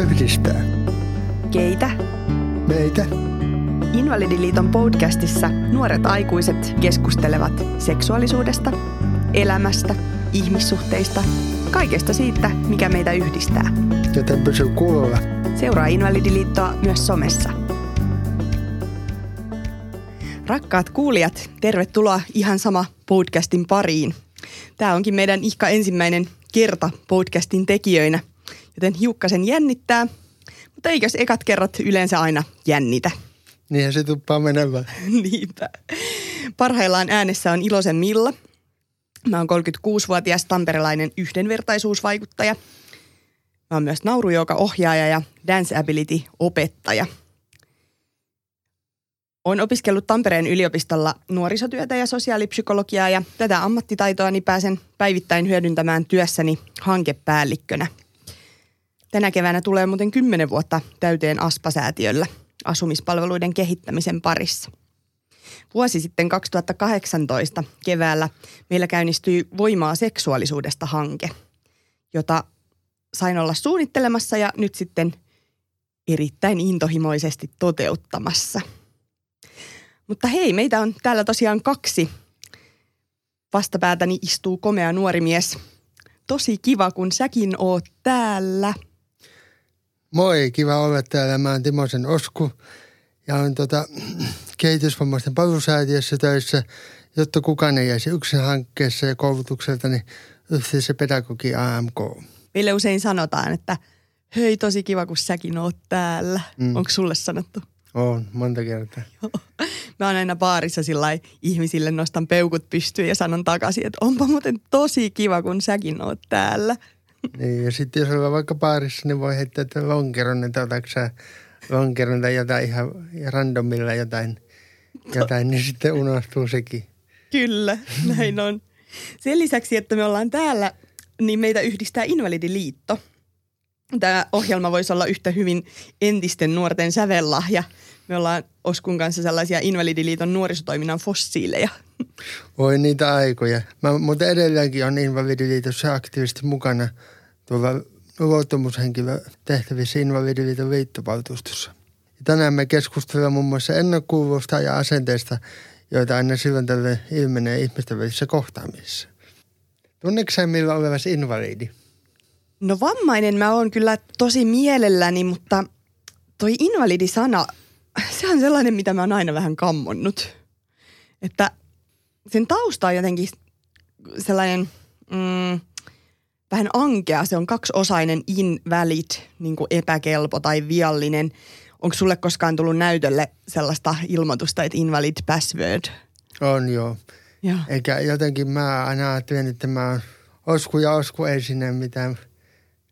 yhdistää? Keitä? Meitä. Invalidiliiton podcastissa nuoret aikuiset keskustelevat seksuaalisuudesta, elämästä, ihmissuhteista, kaikesta siitä, mikä meitä yhdistää. Joten pysy kuulolla. Seuraa Invalidiliittoa myös somessa. Rakkaat kuulijat, tervetuloa ihan sama podcastin pariin. Tämä onkin meidän ihka ensimmäinen kerta podcastin tekijöinä, joten hiukkasen jännittää, mutta eikös ekat kerrat yleensä aina jännitä. Niinhän se tuppaa menemään. Niinpä. Parhaillaan äänessä on Ilosen Milla. Mä oon 36-vuotias tamperelainen yhdenvertaisuusvaikuttaja. Mä oon myös naurujouka-ohjaaja ja Dance Ability-opettaja. Olen opiskellut Tampereen yliopistolla nuorisotyötä ja sosiaalipsykologiaa ja tätä ammattitaitoani pääsen päivittäin hyödyntämään työssäni hankepäällikkönä. Tänä keväänä tulee muuten 10 vuotta täyteen Aspasäätiöllä asumispalveluiden kehittämisen parissa. Vuosi sitten 2018 keväällä meillä käynnistyi Voimaa seksuaalisuudesta hanke, jota sain olla suunnittelemassa ja nyt sitten erittäin intohimoisesti toteuttamassa. Mutta hei, meitä on täällä tosiaan kaksi. Vastapäätäni istuu komea nuori mies. Tosi kiva, kun säkin oot täällä. Moi, kiva olla täällä. Mä oon Timosen Osku ja olen tota, kehitysvammaisten palvelusäätiössä töissä, jotta kukaan ei jäisi yksin hankkeessa ja koulutukseltani yhteisö pedagogi AMK. Meille usein sanotaan, että hei tosi kiva, kun säkin oot täällä. Mm. Onko sulle sanottu? On, monta kertaa. Mä oon aina baarissa sillä ihmisille nostan peukut pystyyn ja sanon takaisin, että onpa muuten tosi kiva, kun säkin oot täällä. Niin, ja sitten jos ollaan vaikka baarissa, niin voi heittää, että lonkeron, että otatko lonkeron tai jotain ihan randomilla jotain, jotain niin sitten unohtuu sekin. Kyllä, näin on. Sen lisäksi, että me ollaan täällä, niin meitä yhdistää Invalidiliitto. Tämä ohjelma voisi olla yhtä hyvin entisten nuorten sävellahja. Me ollaan Oskun kanssa sellaisia Invalidiliiton nuorisotoiminnan fossiileja. Voi niitä aikoja. Mä muuten edelleenkin on Invalidiliitossa aktiivisesti mukana tuolla luottamushenkilö tehtävissä Invalidiliiton viittovaltuustossa. Ja tänään me keskustelemme muun muassa ennakkuvuusta ja asenteista, joita aina silloin tälle ilmenee ihmisten välissä kohtaamisessa. Tunneeko sä millä olevasi invalidi? No vammainen mä oon kyllä tosi mielelläni, mutta toi invalidi-sana, se on sellainen, mitä mä oon aina vähän kammonnut. Että sen tausta on jotenkin sellainen mm, vähän ankea. Se on kaksiosainen invalid, niin kuin epäkelpo tai viallinen. Onko sulle koskaan tullut näytölle sellaista ilmoitusta, että invalid password? On joo. Joo. Eikä jotenkin mä aina ajattelen, että mä oon osku ja osku ei sinne mitään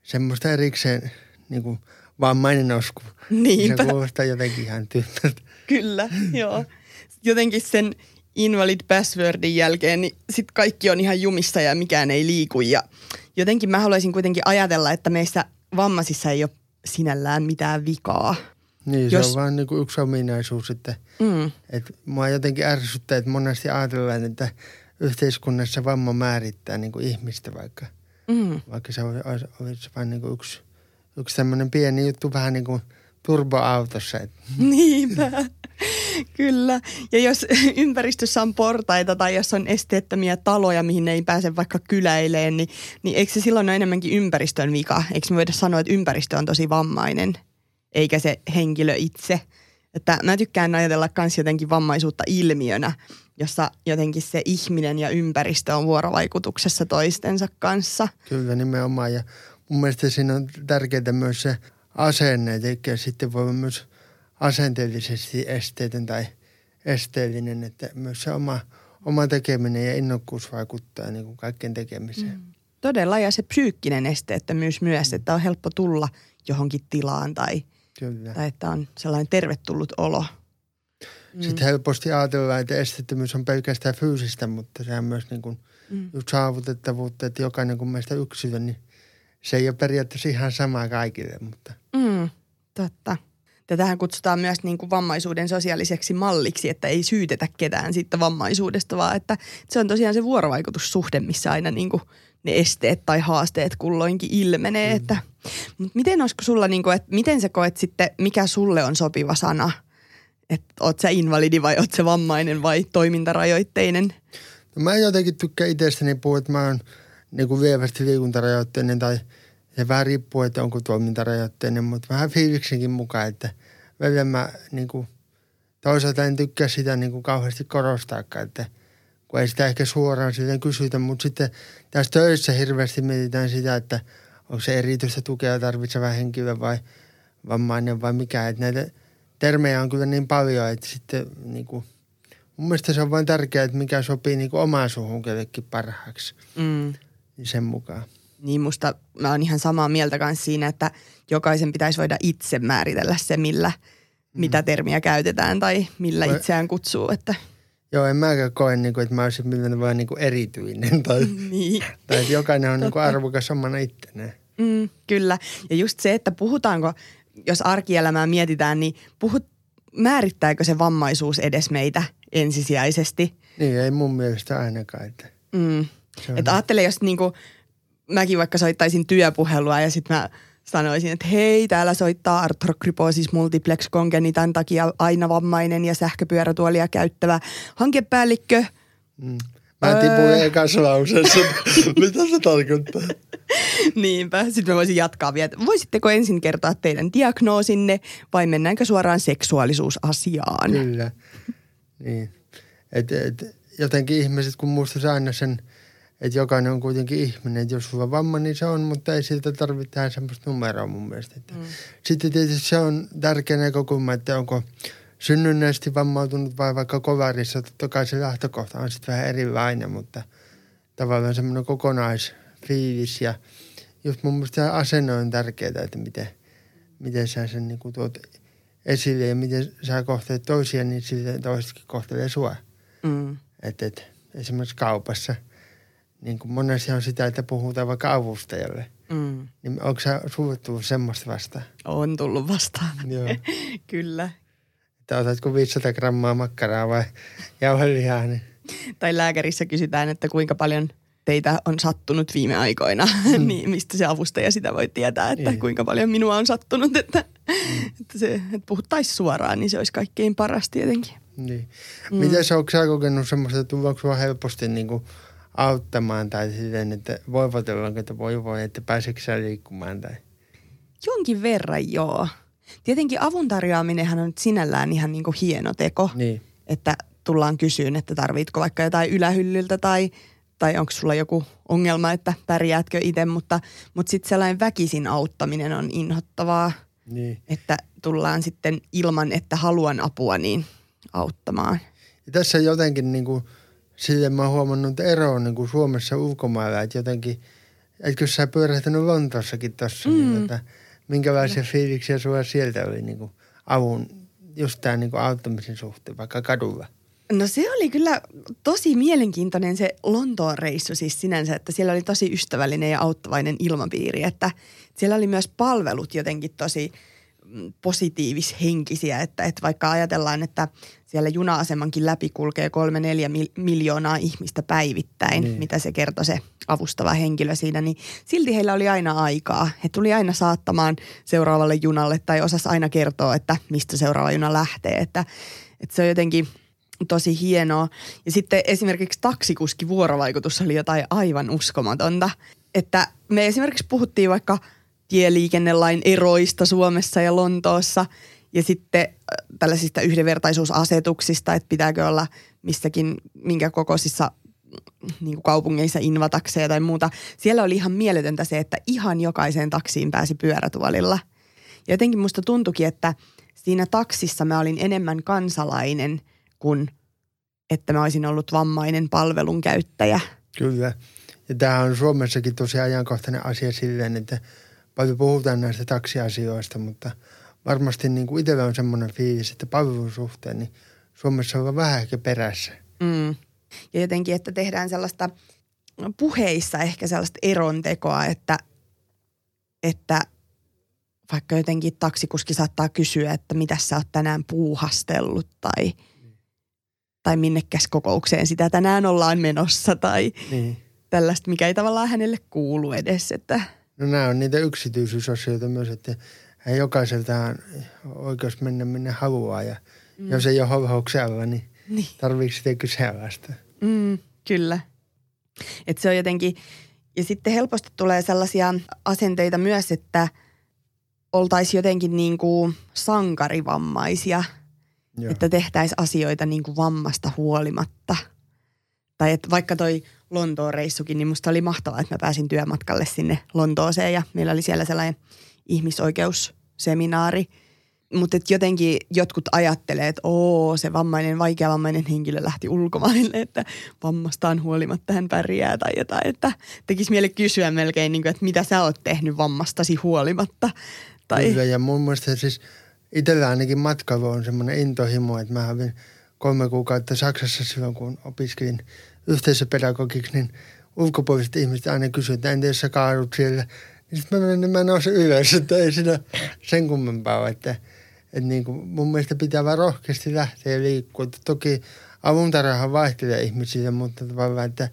semmoista erikseen niin kuin vammainen osku. Niinpä. Se kuulostaa jotenkin ihan tyhmältä. Kyllä, joo. Jotenkin sen invalid passwordin jälkeen, niin sitten kaikki on ihan jumissa ja mikään ei liiku. Ja jotenkin mä haluaisin kuitenkin ajatella, että meissä vammaisissa ei ole sinällään mitään vikaa. Niin, Jos... se on vaan niin kuin yksi ominaisuus, että, mm. että mua jotenkin ärsyttää, että monesti ajatellaan, että yhteiskunnassa vamma määrittää niin kuin ihmistä vaikka, mm. vaikka se olisi, olisi vain niin kuin yksi, yksi tämmöinen pieni juttu vähän niin kuin turboautossa. Niinpä. Kyllä. Ja jos ympäristössä on portaita tai jos on esteettömiä taloja, mihin ei pääse vaikka kyläileen, niin, niin eikö se silloin ole enemmänkin ympäristön vika? Eikö me voida sanoa, että ympäristö on tosi vammainen, eikä se henkilö itse? Että mä tykkään ajatella myös jotenkin vammaisuutta ilmiönä, jossa jotenkin se ihminen ja ympäristö on vuorovaikutuksessa toistensa kanssa. Kyllä nimenomaan ja mun mielestä siinä on tärkeää myös se asenne, eikä sitten voi myös – asenteellisesti esteetön tai esteellinen, että myös se oma, oma tekeminen ja innokkuus vaikuttaa niin kuin kaikkien tekemiseen. Mm. Todella, ja se psyykkinen esteettömyys myös, että on helppo tulla johonkin tilaan tai, Kyllä. tai että on sellainen tervetullut olo. Mm. Sitten helposti ajatellaan, että esteettömyys on pelkästään fyysistä, mutta se on myös niin kuin mm. just saavutettavuutta, että jokainen kuin meistä yksilö, niin se ei ole periaatteessa ihan sama kaikille, mutta... Mm, totta. Tätähän kutsutaan myös niin kuin vammaisuuden sosiaaliseksi malliksi, että ei syytetä ketään siitä vammaisuudesta, vaan että se on tosiaan se vuorovaikutussuhde, missä aina niin kuin ne esteet tai haasteet kulloinkin ilmenee. Mm. Että, mutta miten olisiko sulla, niin kuin, että miten sä koet sitten, mikä sulle on sopiva sana? Että oot sä invalidi vai oot sä vammainen vai toimintarajoitteinen? No mä jotenkin tykkään itsestäni puhua, että mä oon niin kuin vievästi liikuntarajoitteinen tai se vähän riippuu, että onko toimintarajoitteinen, mutta vähän fiiliksenkin mukaan, että välillä mä niin kuin, toisaalta en tykkää sitä niin kuin kauheasti korostaakaan, että kun ei sitä ehkä suoraan siitä kysytä, mutta sitten tässä töissä hirveästi mietitään sitä, että onko se erityistä tukea tarvitseva henkilö vai vammainen vai mikä, että näitä termejä on kyllä niin paljon, että sitten niin kuin, mun mielestä se on vain tärkeää, että mikä sopii niin omaan suhun kellekin parhaaksi. Mm sen mukaan. Niin musta mä oon ihan samaa mieltä kanssa siinä, että jokaisen pitäisi voida itse määritellä se, millä, mm. mitä termiä käytetään tai millä Vai... itseään kutsuu. Että. Joo, en mäkään koe, niin kuin, että mä olisin millään vaan niin kuin erityinen tai, niin. tai että jokainen on niin kuin arvokas omana ittenään. Mm, kyllä. Ja just se, että puhutaanko, jos arkielämää mietitään, niin puhut, määrittääkö se vammaisuus edes meitä ensisijaisesti? Niin, ei mun mielestä ainakaan. Että. Mm. Että ajattele, jos niinku, mäkin vaikka soittaisin työpuhelua ja sitten mä sanoisin, että hei, täällä soittaa arthrogryposis multiplex congenitan takia aina vammainen ja sähköpyörätuolia käyttävä hankepäällikkö. Mm. Mä tipuin öö. ekassa lauseessa. Mitä se tarkoittaa? Niinpä. Sitten mä voisin jatkaa vielä. Voisitteko ensin kertoa teidän diagnoosinne vai mennäänkö suoraan seksuaalisuusasiaan? Kyllä. Niin. Et, et, jotenkin ihmiset, kun muistaisi aina sen – että jokainen on kuitenkin ihminen. Että jos sulla on vamma, niin se on, mutta ei siltä tarvitse tehdä semmoista numeroa mun mielestä. Että mm. Sitten tietysti se on tärkeä näkökulma, että onko synnynnäisesti vammautunut vai vaikka kovarissa. Totta kai se lähtökohta on sitten vähän erilainen, mutta tavallaan semmoinen kokonaisfiilis ja just mun mielestä asenne on tärkeää, että miten, miten sä sen niin tuot esille ja miten sä kohtelet toisia, niin sitten toisetkin kohtelee sua. Mm. Että et, esimerkiksi kaupassa – niin kuin monesti on sitä, että puhutaan vaikka avustajalle. Mm. Niin onko sä sulle tullut semmoista vastaan? On tullut vastaan. Joo. Kyllä. Että otatko 500 grammaa makkaraa vai jauhelihaa? Niin... Tai lääkärissä kysytään, että kuinka paljon teitä on sattunut viime aikoina, mm. niin mistä se avustaja sitä voi tietää, että niin. kuinka paljon minua on sattunut, että, mm. että, se, että puhuttaisiin suoraan, niin se olisi kaikkein paras tietenkin. Niin. Mm. Miten sä, onko sä kokenut semmoista, että tuleeko helposti niin kuin – auttamaan tai silleen, että voivotellaanko, että voi voi, että pääseekö sä liikkumaan tai? Jonkin verran joo. Tietenkin avun tarjoaminenhan on sinällään ihan niin kuin hieno teko. Niin. Että tullaan kysyyn, että tarvitko vaikka jotain ylähyllyltä tai, tai onko sulla joku ongelma, että pärjäätkö itse, mutta, mutta sitten sellainen väkisin auttaminen on inhottavaa. Niin. Että tullaan sitten ilman, että haluan apua, niin auttamaan. Ja tässä jotenkin niin kuin – sille mä oon huomannut eroon niin kuin Suomessa ulkomailla, että jotenkin, etkö sä pyörähtänyt Lontoossakin tossa, niin mm. niin, että minkälaisia fiiliksiä sulla sieltä oli niin kuin avun, just tämä niin kuin auttamisen suhteen, vaikka kadulla? No se oli kyllä tosi mielenkiintoinen se Lontoon reissu siis sinänsä, että siellä oli tosi ystävällinen ja auttavainen ilmapiiri, että siellä oli myös palvelut jotenkin tosi positiivishenkisiä, että, että vaikka ajatellaan, että siellä juna-asemankin läpi kulkee kolme neljä miljoonaa ihmistä päivittäin, niin. mitä se kertoi se avustava henkilö siinä, niin silti heillä oli aina aikaa. He tuli aina saattamaan seuraavalle junalle tai osas aina kertoa, että mistä seuraava juna lähtee, että, että se on jotenkin tosi hienoa. Ja sitten esimerkiksi taksikuski vuorovaikutus oli jotain aivan uskomatonta, että me esimerkiksi puhuttiin vaikka – tieliikennelain eroista Suomessa ja Lontoossa ja sitten äh, tällaisista yhdenvertaisuusasetuksista, että pitääkö olla missäkin, minkä kokoisissa mm, niin kuin kaupungeissa invatakseja tai muuta. Siellä oli ihan mieletöntä se, että ihan jokaiseen taksiin pääsi pyörätuolilla. Ja jotenkin musta tuntuikin, että siinä taksissa mä olin enemmän kansalainen kuin että mä olisin ollut vammainen palvelun käyttäjä. Kyllä. Ja tämä on Suomessakin tosi ajankohtainen asia silleen, että – paljon puhutaan näistä taksiasioista, mutta varmasti niin kuin itsellä on semmoinen fiilis, että palvelun suhteen niin Suomessa on vähän ehkä perässä. Mm. Ja jotenkin, että tehdään sellaista puheissa ehkä sellaista erontekoa, että, että vaikka jotenkin taksikuski saattaa kysyä, että mitä sä oot tänään puuhastellut tai, tai minnekäs kokoukseen sitä tänään ollaan menossa tai niin. tällaista, mikä ei tavallaan hänelle kuulu edes. Että. No nämä on niitä yksityisyysasioita myös, että jokaiselta on oikeus mennä minne haluaa ja mm. jos ei ole holhouksella, niin, niin. tarviiko sitä kyseenalaista. Mm, kyllä. Et se on jotenkin, ja sitten helposti tulee sellaisia asenteita myös, että oltaisiin jotenkin niin kuin sankarivammaisia, Joo. että tehtäisiin asioita niin kuin vammasta huolimatta. Tai että vaikka toi Lontoon reissukin, niin musta oli mahtavaa, että mä pääsin työmatkalle sinne Lontooseen ja meillä oli siellä sellainen ihmisoikeusseminaari – mutta jotenkin jotkut ajattelee, että oo, se vammainen, vaikeavammainen henkilö lähti ulkomaille, että vammastaan huolimatta hän pärjää tai jotain. Että tekisi mieli kysyä melkein, niin kuin, että mitä sä oot tehnyt vammastasi huolimatta. Tai... Kyllä, ja mun mielestä siis itsellä ainakin matkailu on semmoinen intohimo, että mä kävin kolme kuukautta Saksassa silloin, kun opiskelin yhteisöpedagogiksi, niin ulkopuoliset ihmiset aina kysyivät, että entä jos sä kaadut siellä. Niin sitten mä, menen, mä nousin ylös, että ei siinä sen kummempaa että – että niin kuin mun mielestä pitää vaan rohkeasti lähteä liikkua. Toki avuntarjahan vaihtelee ihmisille, mutta tavallaan, että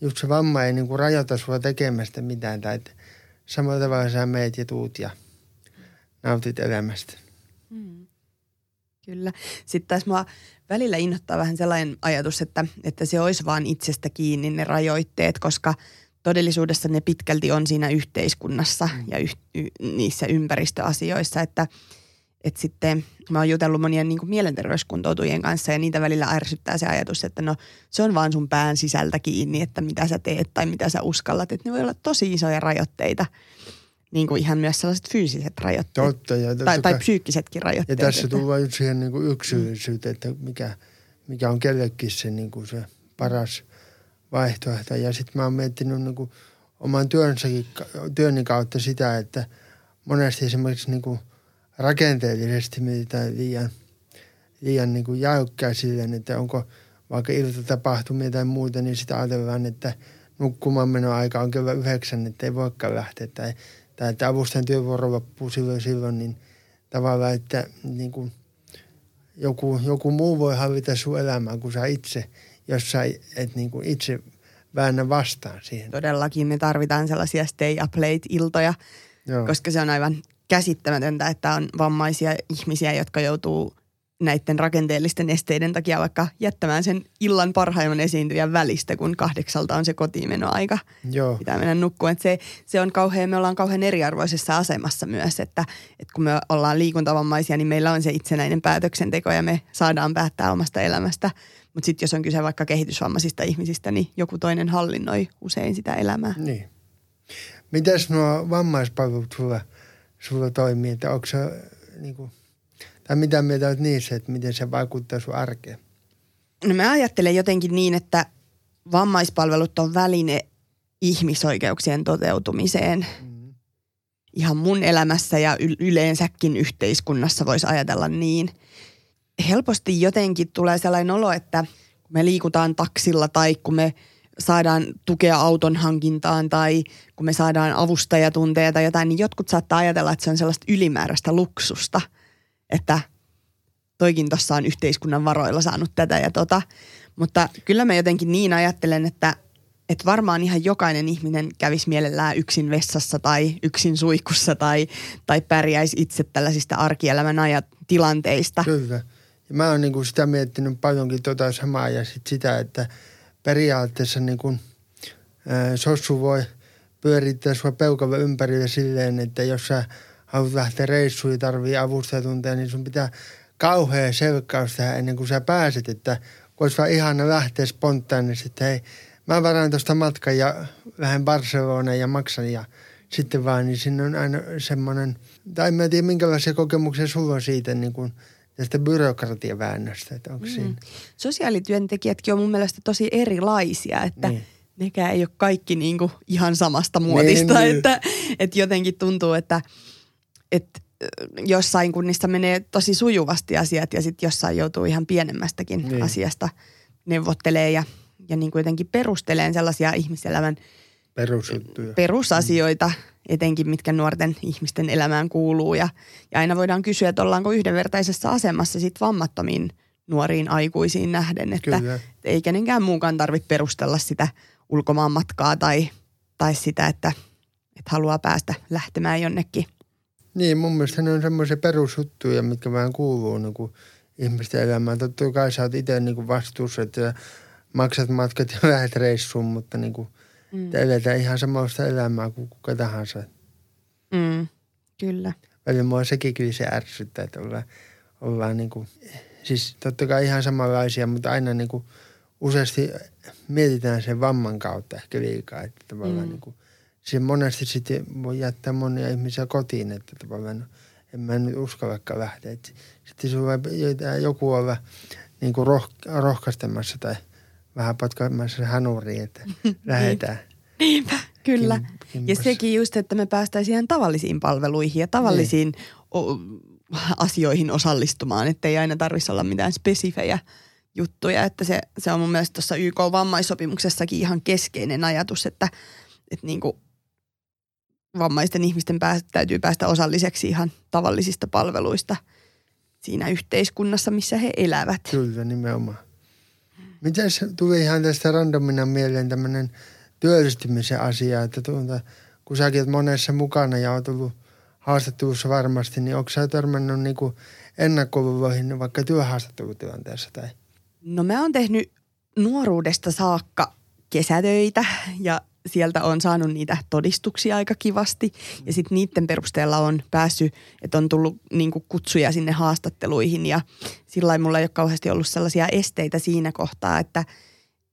just se vamma ei niin kuin rajoita sua tekemästä mitään. Tai että samalla tavalla sä meet ja tuut ja nautit elämästä. Mm. Kyllä. Sitten taas mua välillä innoittaa vähän sellainen ajatus, että, että se olisi vaan itsestä kiinni ne rajoitteet, koska todellisuudessa ne pitkälti on siinä yhteiskunnassa ja yh, y, niissä ympäristöasioissa, että – että sitten mä oon jutellut monien niin kuin mielenterveyskuntoutujien kanssa ja niitä välillä ärsyttää se ajatus, että no se on vaan sun pään sisältä kiinni, että mitä sä teet tai mitä sä uskallat. Että ne voi olla tosi isoja rajoitteita, niin kuin ihan myös sellaiset fyysiset rajoitteet. Totta. Ja tai, tai psyykkisetkin rajoitteet. Ja tässä tullaan just siihen niin kuin yksilöllisyyteen, että mikä, mikä on kellekin se, niin kuin se paras vaihtoehto. Ja sitten mä oon miettinyt niin kuin oman työnsäkin, työni kautta sitä, että monesti esimerkiksi niin kuin – rakenteellisesti mietitään liian, liian niin kuin jäykkää silleen, että onko vaikka iltatapahtumia tai muuta, niin sitä ajatellaan, että nukkumaan meno aika on kello yhdeksän, että ei voikaan lähteä. Tai, tai että avustajan työvuoro loppuu silloin silloin, niin tavallaan, että niin kuin joku, joku muu voi hallita sun elämää kuin sä itse, jos sä et niin kuin itse väännä vastaan siihen. Todellakin me tarvitaan sellaisia stay up late iltoja, Joo. koska se on aivan käsittämätöntä, että on vammaisia ihmisiä, jotka joutuu näiden rakenteellisten esteiden takia vaikka jättämään sen illan parhaimman esiintyjän välistä, kun kahdeksalta on se kotiimenoaika. Joo. Pitää mennä nukkua. se, se on kauhean, me ollaan kauhean eriarvoisessa asemassa myös, että, että kun me ollaan liikuntavammaisia, niin meillä on se itsenäinen päätöksenteko ja me saadaan päättää omasta elämästä. Mutta sitten jos on kyse vaikka kehitysvammaisista ihmisistä, niin joku toinen hallinnoi usein sitä elämää. Niin. Mitäs nuo vammaispalvelut sulla – sulla toimii, että onko se niin kuin, tai mitä mieltä olet niissä, että miten se vaikuttaa sun arkeen? No mä ajattelen jotenkin niin, että vammaispalvelut on väline ihmisoikeuksien toteutumiseen. Mm. Ihan mun elämässä ja yleensäkin yhteiskunnassa voisi ajatella niin. Helposti jotenkin tulee sellainen olo, että kun me liikutaan taksilla tai kun me – saadaan tukea auton hankintaan tai kun me saadaan avustajatunteja tai jotain, niin jotkut saattaa ajatella, että se on sellaista ylimääräistä luksusta, että toikin tuossa on yhteiskunnan varoilla saanut tätä ja tota. Mutta kyllä mä jotenkin niin ajattelen, että, että varmaan ihan jokainen ihminen kävisi mielellään yksin vessassa tai yksin suihkussa tai, tai pärjäisi itse tällaisista arkielämän ajat tilanteista. Kyllä. Ja mä oon niin sitä miettinyt paljonkin tota samaa ja sit sitä, että – periaatteessa niin kuin, ää, sossu voi pyörittää sua peukalla ympärillä silleen, että jos sä haluat lähteä reissuun ja tarvii avustajatunteja, niin sun pitää kauhea selkkaus tehdä ennen kuin sä pääset, että voisi vaan ihana lähteä spontaanisesti, että hei, mä varaan tuosta matkan ja lähden Barcelonaan ja maksan ja sitten vaan, niin siinä on aina semmoinen, tai en tiedä minkälaisia kokemuksia sulla on siitä niin kuin – tästä byrokratiaväännöstä, että onko mm. siinä? Sosiaalityöntekijätkin on mun mielestä tosi erilaisia, että niin. nekään ei ole kaikki niinku ihan samasta muotista, niin, että, niin. että jotenkin tuntuu, että, että jossain kunnissa menee tosi sujuvasti asiat ja sitten jossain joutuu ihan pienemmästäkin niin. asiasta neuvottelee ja, ja niin kuin jotenkin perustelee sellaisia ihmiselämän Perusjuttuja. perusasioita, etenkin mitkä nuorten ihmisten elämään kuuluu. Ja, ja aina voidaan kysyä, että ollaanko yhdenvertaisessa asemassa sit vammattomiin nuoriin aikuisiin nähden, että Kyllä. Niin, mun mielestä ne on semmoisia perusjuttuja, mitkä vähän kuuluu niin kuin ihmisten elämään. Totta kai sä oot itse niin kuin vastuussa, että maksat matkat ja lähdet reissuun, mutta niin kuin mm. eletään ihan samanlaista elämää kuin kuka tahansa. Mm, kyllä. Välillä mua sekin kyllä se ärsyttää, että ollaan, ollaan niin kuin, siis totta kai ihan samanlaisia, mutta aina niin kuin useasti mietitään sen vamman kautta ehkä liikaa, että tavallaan mm. niin kuin, se monesti sitten voi jättää monia ihmisiä kotiin, että tavallaan no, en mä nyt uskallakaan lähteä. Sitten sulla joku olla niin kuin roh, rohkaistemassa tai vähän patkaamassa hanuriin, että lähdetään. Niinpä, kyllä. Kim- ja sekin just, että me päästäisiin ihan tavallisiin palveluihin ja tavallisiin o- asioihin osallistumaan, että ei aina tarvitsisi olla mitään spesifejä juttuja. Että se, se on mun mielestä tuossa YK-vammaissopimuksessakin ihan keskeinen ajatus, että, että niin kuin vammaisten ihmisten päästä, täytyy päästä osalliseksi ihan tavallisista palveluista siinä yhteiskunnassa, missä he elävät. Kyllä, nimenomaan. Mitäs tuli ihan tästä randomina mieleen tämmöinen työllistymisen asia, että tuota, kun säkin oot monessa mukana ja oot ollut haastattelussa varmasti, niin onko sä törmännyt niinku ennakkoluuloihin vaikka työhaastattelutilanteessa tai? No mä oon tehnyt nuoruudesta saakka kesätöitä ja sieltä on saanut niitä todistuksia aika kivasti. Ja sitten niiden perusteella on päässyt, että on tullut niinku kutsuja sinne haastatteluihin ja sillä mulla ei ole kauheasti ollut sellaisia esteitä siinä kohtaa, että,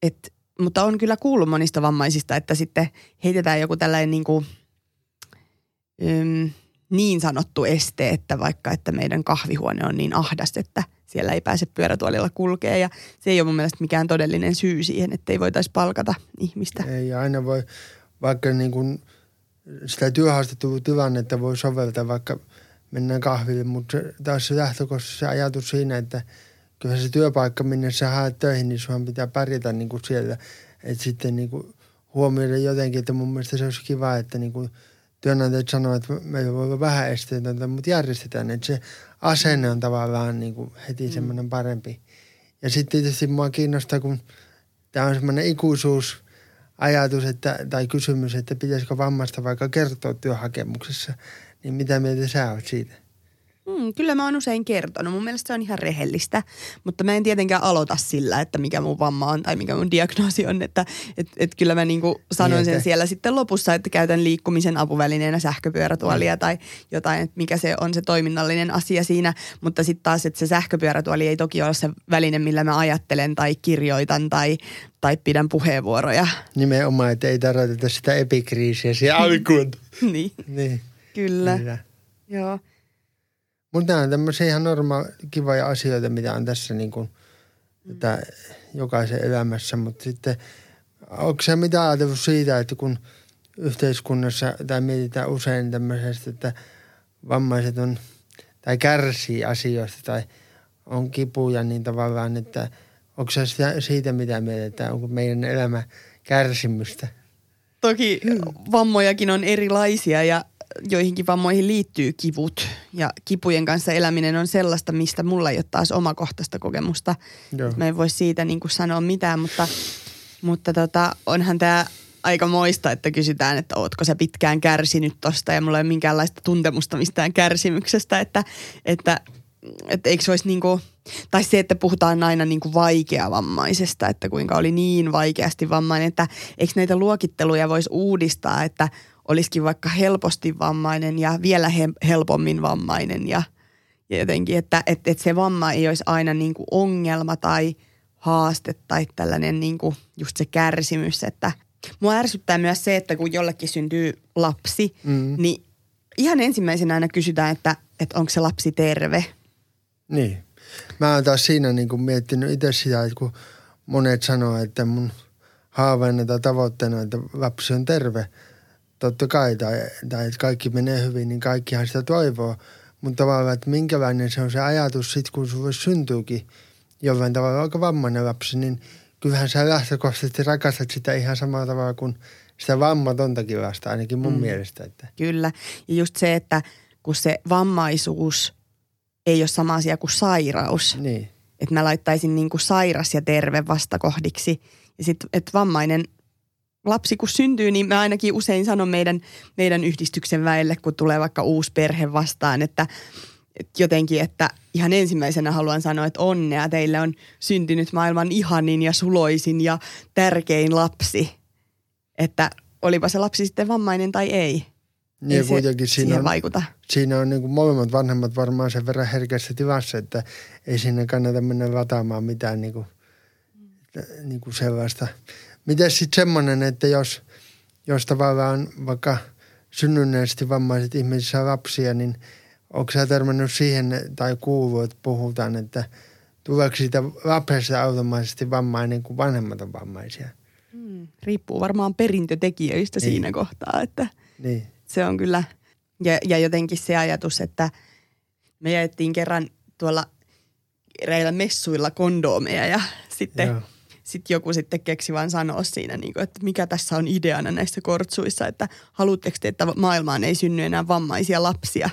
että mutta on kyllä kuullut monista vammaisista, että sitten heitetään joku tällainen niinku, ym, niin sanottu este, että vaikka että meidän kahvihuone on niin ahdas, että siellä ei pääse pyörätuolilla kulkea ja se ei ole mun mielestä mikään todellinen syy siihen, että ei voitaisi palkata ihmistä. Ei aina voi, vaikka niin kuin sitä työhaastattelutilannetta voi soveltaa, vaikka mennään kahville, mutta taas se lähtökohtaisesti se ajatus siinä, että kyllä se työpaikka, minne sä haet töihin, niin sunhan pitää pärjätä niin kuin siellä. Että sitten niin kuin huomioida jotenkin, että mun mielestä se olisi kiva, että niin kuin työnantajat sanoo, että meillä voi olla vähän esteetöntä, mutta järjestetään, että se asenne on tavallaan niin kuin heti semmoinen parempi. Ja sitten tietysti mua kiinnostaa, kun tämä on semmoinen ikuisuus ajatus että, tai kysymys, että pitäisikö vammasta vaikka kertoa työhakemuksessa, niin mitä mieltä sä oot siitä? Hmm, kyllä mä oon usein kertonut. Mun mielestä se on ihan rehellistä, mutta mä en tietenkään aloita sillä, että mikä mun vamma on tai mikä mun diagnoosi on. Että et, et kyllä mä niinku sanoin Niin, sen siellä sitten lopussa, että käytän liikkumisen apuvälineenä sähköpyörätuolia tai jotain, että mikä se on se toiminnallinen asia siinä. Mutta sitten taas, että se sähköpyörätuoli ei toki ole se väline, millä mä ajattelen tai kirjoitan tai, tai pidän puheenvuoroja. Nimenomaan, että ei tarvita sitä epikriisiä siihen alkuun. niin, niin, kyllä. kyllä. Joo. Mutta nämä on tämmöisiä ihan normaali, kivoja asioita, mitä on tässä niin kuin, että jokaisen elämässä. Mutta sitten, onko se mitä ajatellut siitä, että kun yhteiskunnassa, tai mietitään usein tämmöisestä, että vammaiset on, tai kärsii asioista, tai on kipuja, niin tavallaan, että onko se sitä, siitä mitä mietitään, onko meidän elämä kärsimystä? Toki vammojakin on erilaisia ja joihinkin vammoihin liittyy kivut. Ja kipujen kanssa eläminen on sellaista, mistä mulla ei ole taas omakohtaista kokemusta. Joo. Mä en voi siitä niin kuin sanoa mitään, mutta, mutta tota, onhan tämä aika moista, että kysytään, että ootko sä pitkään kärsinyt tosta ja mulla ei ole minkäänlaista tuntemusta mistään kärsimyksestä, että, että, että eikö se olisi niin kuin, tai se, että puhutaan aina niin kuin vaikeavammaisesta, että kuinka oli niin vaikeasti vammainen, että eikö näitä luokitteluja voisi uudistaa, että olisikin vaikka helposti vammainen ja vielä he- helpommin vammainen ja, ja jotenkin, että, että, että se vamma ei olisi aina niin kuin ongelma tai haaste tai tällainen niin kuin just se kärsimys, että mua ärsyttää myös se, että kun jollekin syntyy lapsi, Mm. niin ihan ensimmäisenä aina kysytään, että, että onko se lapsi terve. Niin. Mä oon taas siinä niin kuin miettinyt itse sitä, että kun monet sanoo, että mun haaveena tai tavoitteena, että lapsi on terve. Totta kai, tai, tai että kaikki menee hyvin, niin kaikkihan sitä toivoo. Mutta tavallaan, että minkälainen se on se ajatus sitten, kun sulle syntyykin jollain tavalla aika vammainen lapsi, niin kyllähän sä lähtökohtaisesti rakastat sitä ihan samalla tavalla kuin sitä vammatontakin vasta, ainakin mun mm. mielestä. Että. Kyllä. Ja just se, että kun se vammaisuus ei ole sama asia kuin sairaus. Niin. Että mä laittaisin niin kuin sairas ja terve vastakohdiksi. Ja sitten, että vammainen lapsi kun syntyy, niin mä ainakin usein sanon meidän, meidän yhdistyksen väelle, kun tulee vaikka uusi perhe vastaan, että, että jotenkin, että ihan ensimmäisenä haluan sanoa, että onnea, teille on syntynyt maailman ihanin ja suloisin ja tärkein lapsi. Että olipa se lapsi sitten vammainen tai ei. Niin ei kuitenkin siinä on, vaikuta. Siinä on niin kuin molemmat vanhemmat varmaan sen verran herkässä tilassa, että ei sinne kannata mennä lataamaan mitään niin kuin, niin kuin sellaista. Miten sitten semmoinen, että jos, jos tavallaan vaikka synnynnäisesti vammaiset ihmiset saa lapsia, niin onko sä törmännyt siihen tai kuuluu, että puhutaan, että tuleeko siitä lapsesta automaattisesti vammainen kuin vanhemmat on vammaisia? Hmm, riippuu varmaan perintötekijöistä niin. siinä kohtaa, että niin. se on kyllä, ja, ja jotenkin se ajatus, että me jäettiin kerran tuolla eräillä messuilla kondoomeja ja sitten Joo sitten joku sitten keksi vaan sanoa siinä, niin kuin, että mikä tässä on ideana näissä kortsuissa, että haluatteko te, että maailmaan ei synny enää vammaisia lapsia?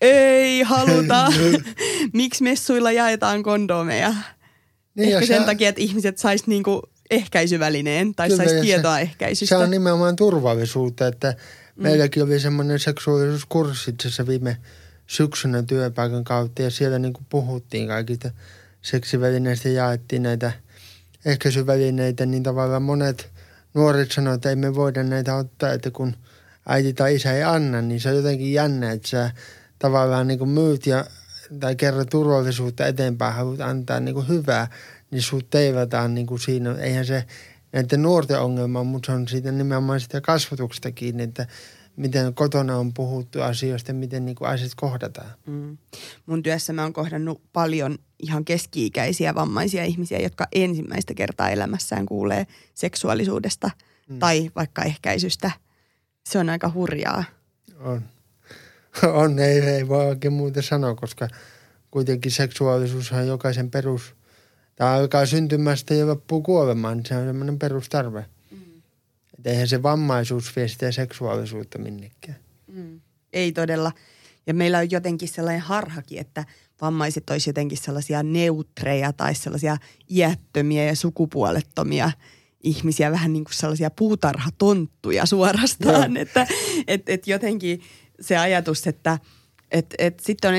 Ei haluta. Miksi messuilla jaetaan kondomeja? Niin Ehkä sen se... takia, että ihmiset sais niinku ehkäisyvälineen tai sais tietoa se, ehkäisystä. Se on nimenomaan turvallisuutta, että mm. meilläkin oli semmoinen seksuaalisuuskurssi itse viime syksynä työpaikan kautta ja siellä niinku puhuttiin kaikista seksivälineistä ja jaettiin näitä – ehkäisyvälineitä, niin tavallaan monet nuoret sanoivat, että ei me voida näitä ottaa, että kun äiti tai isä ei anna, niin se on jotenkin jännä, että sä tavallaan niin kuin myyt ja, tai kerran turvallisuutta eteenpäin, haluat antaa niin kuin hyvää, niin sut teivataan niin kuin siinä. Eihän se näiden nuorten ongelma, mutta se on siitä nimenomaan sitä kasvatuksesta kiinni, että miten kotona on puhuttu asioista ja miten niin kuin asiat kohdataan. Mm. Mun työssä mä oon kohdannut paljon ihan keski-ikäisiä vammaisia ihmisiä, jotka ensimmäistä kertaa elämässään kuulee seksuaalisuudesta mm. tai vaikka ehkäisystä. Se on aika hurjaa. On. On, ei, ei voi oikein muuta sanoa, koska kuitenkin seksuaalisuus on jokaisen perus, tai alkaa syntymästä ja loppuu kuolemaan, se on semmoinen perustarve. Että eihän se vammaisuus vie sitä seksuaalisuutta minnekään. Mm. Ei todella. Ja meillä on jotenkin sellainen harhakin, että vammaiset olisi jotenkin sellaisia neutreja tai sellaisia iättömiä ja sukupuolettomia ihmisiä, vähän niin kuin sellaisia puutarhatonttuja suorastaan. Että et, et jotenkin se ajatus, että et, et sitten on,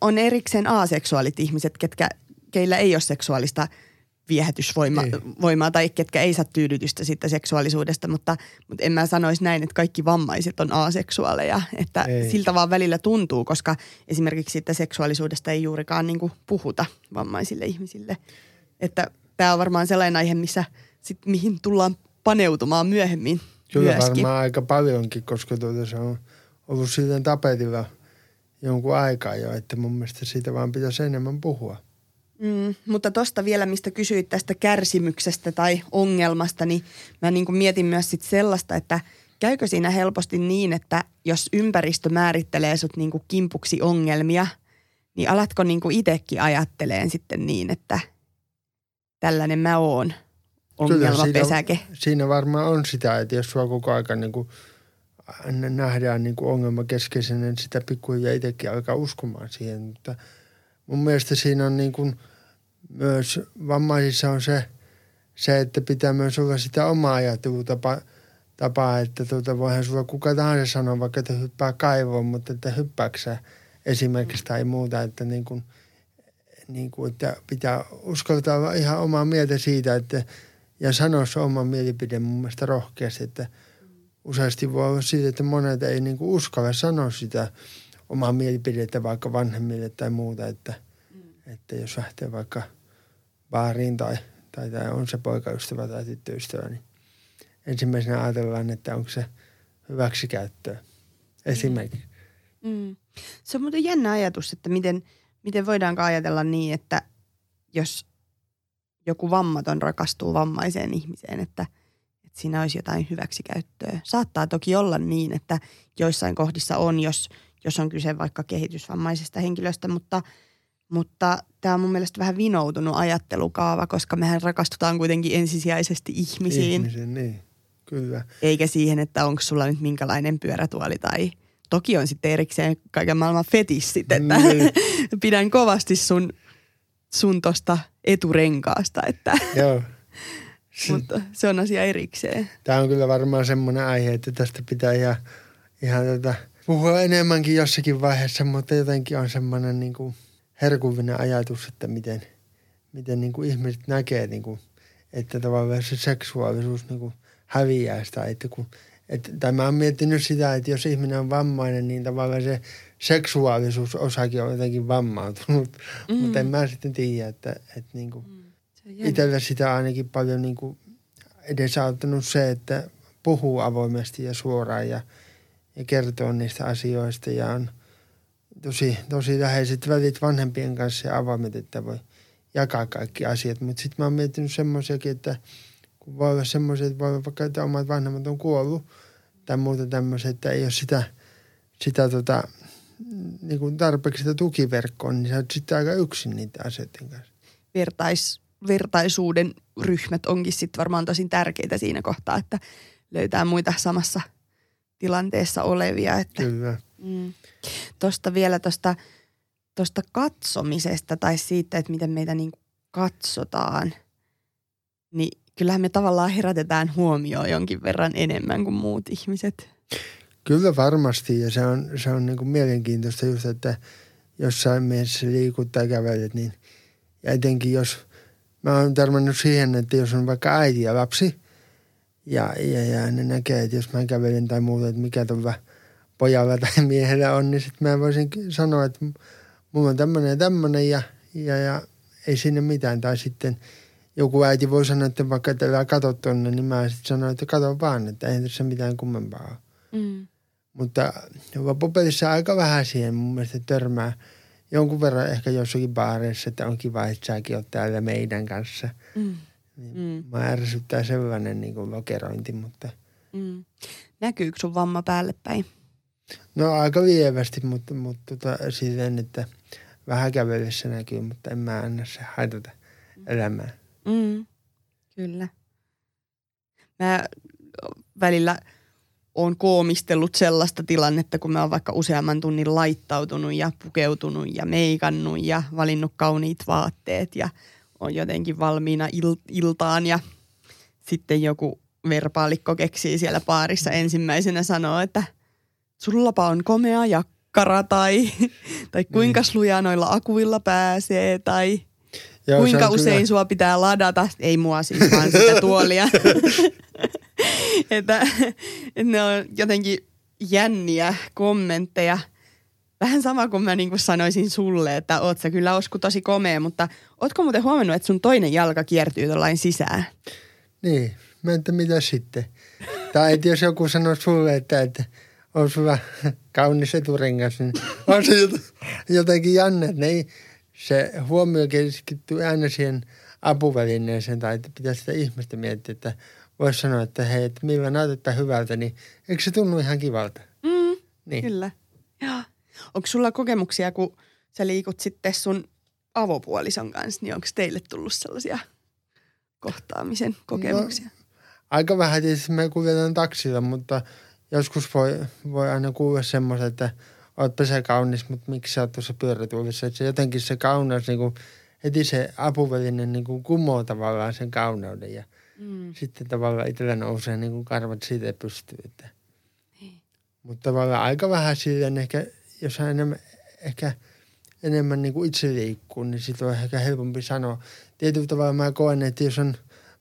on erikseen aseksuaalit ihmiset, ketkä, keillä ei ole seksuaalista – viehätysvoimaa niin. tai ketkä ei saa tyydytystä siitä seksuaalisuudesta, mutta, mutta en mä sanoisi näin, että kaikki vammaiset on aseksuaaleja, että ei. siltä vaan välillä tuntuu, koska esimerkiksi siitä seksuaalisuudesta ei juurikaan niin kuin puhuta vammaisille ihmisille. Että tämä on varmaan sellainen aihe, missä sit, mihin tullaan paneutumaan myöhemmin Kyllä myöskin. varmaan aika paljonkin, koska tuota se on ollut siitä tapetilla jonkun aikaa jo, että mun mielestä siitä vaan pitäisi enemmän puhua. Mm, mutta tuosta vielä, mistä kysyit tästä kärsimyksestä tai ongelmasta, niin mä niin kuin mietin myös sit sellaista, että käykö siinä helposti niin, että jos ympäristö määrittelee sut niin kuin kimpuksi ongelmia, niin alatko niin kuin itsekin ajatteleen sitten niin, että tällainen mä oon ongelmapesäke? Siinä, siinä varmaan on sitä, että jos sua koko ajan niin kuin nähdään niin kuin ongelmakeskeisenä, niin sitä pikkuhiljaa itsekin alkaa uskomaan siihen, mutta – mun mielestä siinä on niin kuin myös vammaisissa on se, se, että pitää myös olla sitä omaa ajattelutapaa, tapaa, että tuota, voihan sulla kuka tahansa sanoa, vaikka että hyppää kaivoon, mutta että hyppääksä esimerkiksi tai muuta, että niin kuin, niin kuin, että pitää uskaltaa olla ihan omaa mieltä siitä, että ja sanoa se oma mielipide mun mielestä rohkeasti, että useasti voi olla siitä, että monet ei niin kuin uskalla sanoa sitä omaa mielipidettä vaikka vanhemmille tai muuta, että, mm. että jos lähtee vaikka baariin tai, tai, tai on se poikaystävä tai tyttöystävä, niin ensimmäisenä ajatellaan, että onko se hyväksikäyttöä esimerkiksi. Mm. Mm. Se on muuten jännä ajatus, että miten, miten voidaanko ajatella niin, että jos joku vammaton rakastuu vammaiseen ihmiseen, että, että siinä olisi jotain hyväksikäyttöä. Saattaa toki olla niin, että joissain kohdissa on, jos – jos on kyse vaikka kehitysvammaisesta henkilöstä, mutta, mutta tämä on mun mielestä vähän vinoutunut ajattelukaava, koska mehän rakastutaan kuitenkin ensisijaisesti ihmisiin. Ihmisiin, niin. Kyllä. Eikä siihen, että onko sulla nyt minkälainen pyörätuoli tai toki on sitten erikseen kaiken maailman fetissit, että Niin. pidän kovasti sun, sun tosta eturenkaasta, että, Joo. mutta se on asia erikseen. Tämä on kyllä varmaan semmoinen aihe, että tästä pitää ihan, ihan tota, puhua enemmänkin jossakin vaiheessa, mutta jotenkin on semmoinen niin kuin herkullinen ajatus, että miten, miten niin kuin ihmiset näkee, niin kuin, että tavallaan se seksuaalisuus niin kuin häviää sitä. Että kun, että, tai mä oon miettinyt sitä, että jos ihminen on vammainen, niin tavallaan se seksuaalisuusosakin on jotenkin vammautunut. Mm. Mutta en mä sitten tiedä, että, että niin kuin, jännä. itsellä sitä ainakin paljon niin kuin edesauttanut se, että puhuu avoimesti ja suoraan ja, ja kertoo niistä asioista ja on tosi, tosi läheiset välit vanhempien kanssa ja avoimet, että voi jakaa kaikki asiat. Mutta sitten mä oon miettinyt semmoisiakin, että kun voi olla semmoisia, että voi olla vaikka, että omat vanhemmat on kuollut tai muuta tämmöistä, että ei ole sitä, sitä tota, niin kuin tarpeeksi sitä tukiverkkoa, niin sä oot sitten aika yksin niiden asioiden kanssa. vertais, vertaisuuden ryhmät onkin sitten varmaan tosi tärkeitä siinä kohtaa, että löytää muita samassa tilanteessa olevia. Että, Kyllä. mm. Tuosta vielä tuosta tosta katsomisesta tai siitä, että miten meitä niin katsotaan, niin kyllähän me tavallaan herätetään huomioon jonkin verran enemmän kuin muut ihmiset. Kyllä varmasti ja se on, se on niin kuin mielenkiintoista just, että jossain mielessä liikut tai kävelet, niin ja etenkin jos mä oon törmännyt siihen, että jos on vaikka äiti ja lapsi ja, ja, ja ne näkee, että jos mä kävelen tai muuta, että mikä tuolla pojalla tai miehellä on, niin sitten mä voisin sanoa, että mulla on tämmöinen ja tämmöinen ja, ja, ja ei sinne mitään. Tai sitten joku äiti voi sanoa, että vaikka että älä katso tonne, niin mä sitten sanon, että katso vaan, että ei tässä mitään kummempaa ole. Mm. Mutta loppupelissä aika vähän siihen mun mielestä törmää. Jonkun verran ehkä jossakin baareissa, että on kiva, että säkin oot täällä meidän kanssa. Mm. Niin Mm. Mä ärsyttää sellainen niin kuin lokerointi, mutta Mm. Näkyykö sun vamma päälle päin? no aika lievästi, mutta, mutta tota, silleen, että vähän kävelyssä näkyy, mutta en mä anna se haitata elämää. Mm, kyllä. Mä välillä oon koomistellut sellaista tilannetta, kun mä oon vaikka useamman tunnin laittautunut ja pukeutunut ja meikannut ja valinnut kauniit vaatteet ja on jotenkin valmiina il- iltaan ja sitten joku verbaalikko keksii siellä baarissa ensimmäisenä sanoo, että sullapa on komea jakkara tai, tai kuinka lujaa noilla akuilla pääsee tai Joo, Kuinka usein kyllä- sua pitää ladata? Ei mua siis, vaan sitä tuolia. että, että ne on jotenkin jänniä kommentteja. Vähän sama kuin mä niin kuin sanoisin sulle, että oot sä kyllä Osku tosi komea, mutta ootko muuten huomannut, että sun toinen jalka kiertyy tuollain sisään? Niin, mä entä mitä sitten? tai että jos joku sanoo sulle, että, että on sulla kaunis eturengas, niin on se jot- jotenkin jännä, että ei, se huomio keskittyy aina siihen apuvälineeseen tai että pitää sitä ihmistä miettiä, että voisi sanoa, että hei, että millä näytettä hyvältä, niin eikö se tunnu ihan kivalta? Mm, Niin. Kyllä. Joo. Onko sulla kokemuksia, kun sä liikut sitten sun avopuolison kanssa, niin onko teille tullut sellaisia kohtaamisen kokemuksia? Aika vähän tietysti me kuljetaan taksilla, mutta joskus voi, voi aina kuulla semmoista, että oot pesä kaunis, mutta miksi sä oot tuossa pyörätuolissa. Että se jotenkin se kauneus, niin kuin, heti se apuväline niin kuin kumoo tavallaan sen kauneuden ja Mm. sitten tavallaan itsellä nousee niin kuin karvat siitä pystyy. Että. Niin. Mutta tavallaan aika vähän silleen ehkä, jos hän enemmän, ehkä enemmän niin kuin itse liikkuu, niin sitten on ehkä helpompi sanoa. Tietyllä tavalla mä koen, että jos on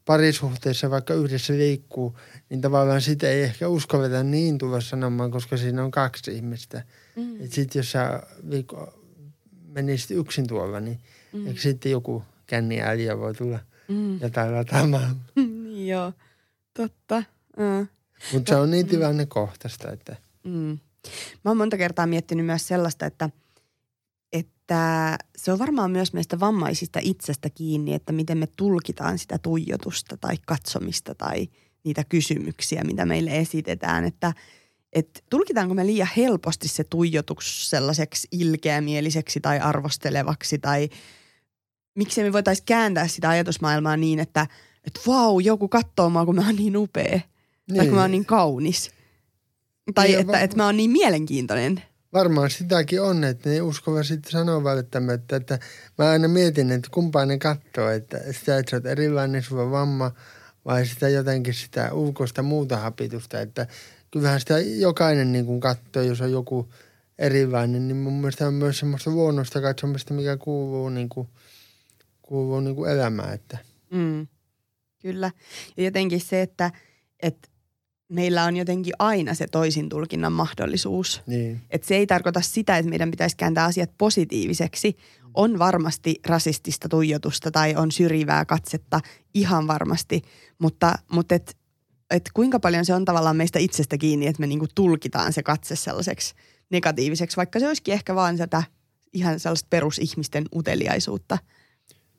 parisuhteessa vaikka yhdessä liikkuu, niin tavallaan sitä ei ehkä uskalleta niin tulla sanomaan, koska siinä on kaksi ihmistä. Mm. Et sitten jos sä viikko menisit yksin tuolla, niin Mm. eikö sitten joku känni äijä voi tulla Mm. jotain lataamaan. Niin joo, totta. Mutta se on niin tilannekohtaista, että Mm. Mä oon monta kertaa miettinyt myös sellaista, että, että se on varmaan myös meistä vammaisista itsestä kiinni, että miten me tulkitaan sitä tuijotusta tai katsomista tai niitä kysymyksiä, mitä meille esitetään. Että, että tulkitaanko me liian helposti se tuijotus sellaiseksi ilkeämieliseksi tai arvostelevaksi tai miksi me voitaisiin kääntää sitä ajatusmaailmaa niin, että, että vau, joku katsoo mua, kun mä oon niin upea. Niin. Tai kun mä oon niin kaunis. Tai niin, että, va- että mä oon niin mielenkiintoinen. Varmaan sitäkin on, että ne uskovat sitten sanoa välttämättä, että mä aina mietin, että kumpaa ne katsoo, että sitä, että sä oot erilainen, sulla vamma, vai sitä jotenkin sitä ulkoista muuta hapitusta, että kyllähän sitä jokainen niin kuin katsoo, jos on joku erilainen, niin mun mielestä on myös semmoista luonnosta katsomista, mikä kuuluu, niin kuin, kuuluu niin kuin elämään. Että. Mm, kyllä. Ja jotenkin se, että, että meillä on jotenkin aina se toisin tulkinnan mahdollisuus. Niin. Et se ei tarkoita sitä, että meidän pitäisi kääntää asiat positiiviseksi. On varmasti rasistista tuijotusta tai on syrjivää katsetta, ihan varmasti. Mutta, mutta et, et kuinka paljon se on tavallaan meistä itsestä kiinni, että me niinku tulkitaan se katse sellaiseksi negatiiviseksi, vaikka se olisikin ehkä vaan sitä ihan sellaista perusihmisten uteliaisuutta.